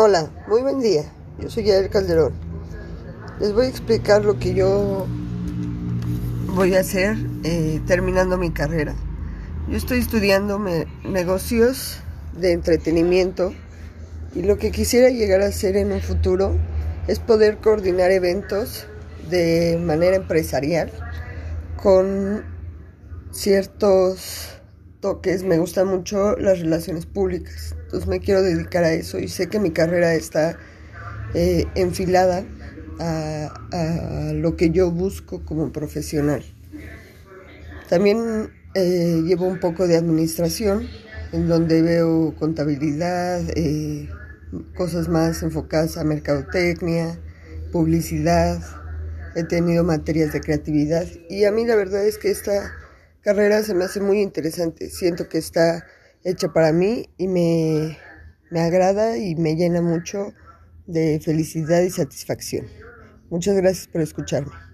Hola, muy buen día. Yo soy Yael Calderón. Les voy a explicar lo que yo voy a hacer eh, terminando mi carrera. Yo estoy estudiando negocios de entretenimiento y lo que quisiera llegar a hacer en un futuro es poder coordinar eventos de manera empresarial con ciertos toques, me gustan mucho las relaciones públicas, entonces me quiero dedicar a eso y sé que mi carrera está eh, enfilada a, lo que yo busco como profesional. También eh, llevo un poco de administración, en donde veo contabilidad, eh, cosas más enfocadas a mercadotecnia, publicidad, he tenido materias de creatividad y a mí la verdad es que esta carrera se me hace muy interesante. Siento que está hecha para mí y me, me agrada y me llena mucho de felicidad y satisfacción. Muchas gracias por escucharme.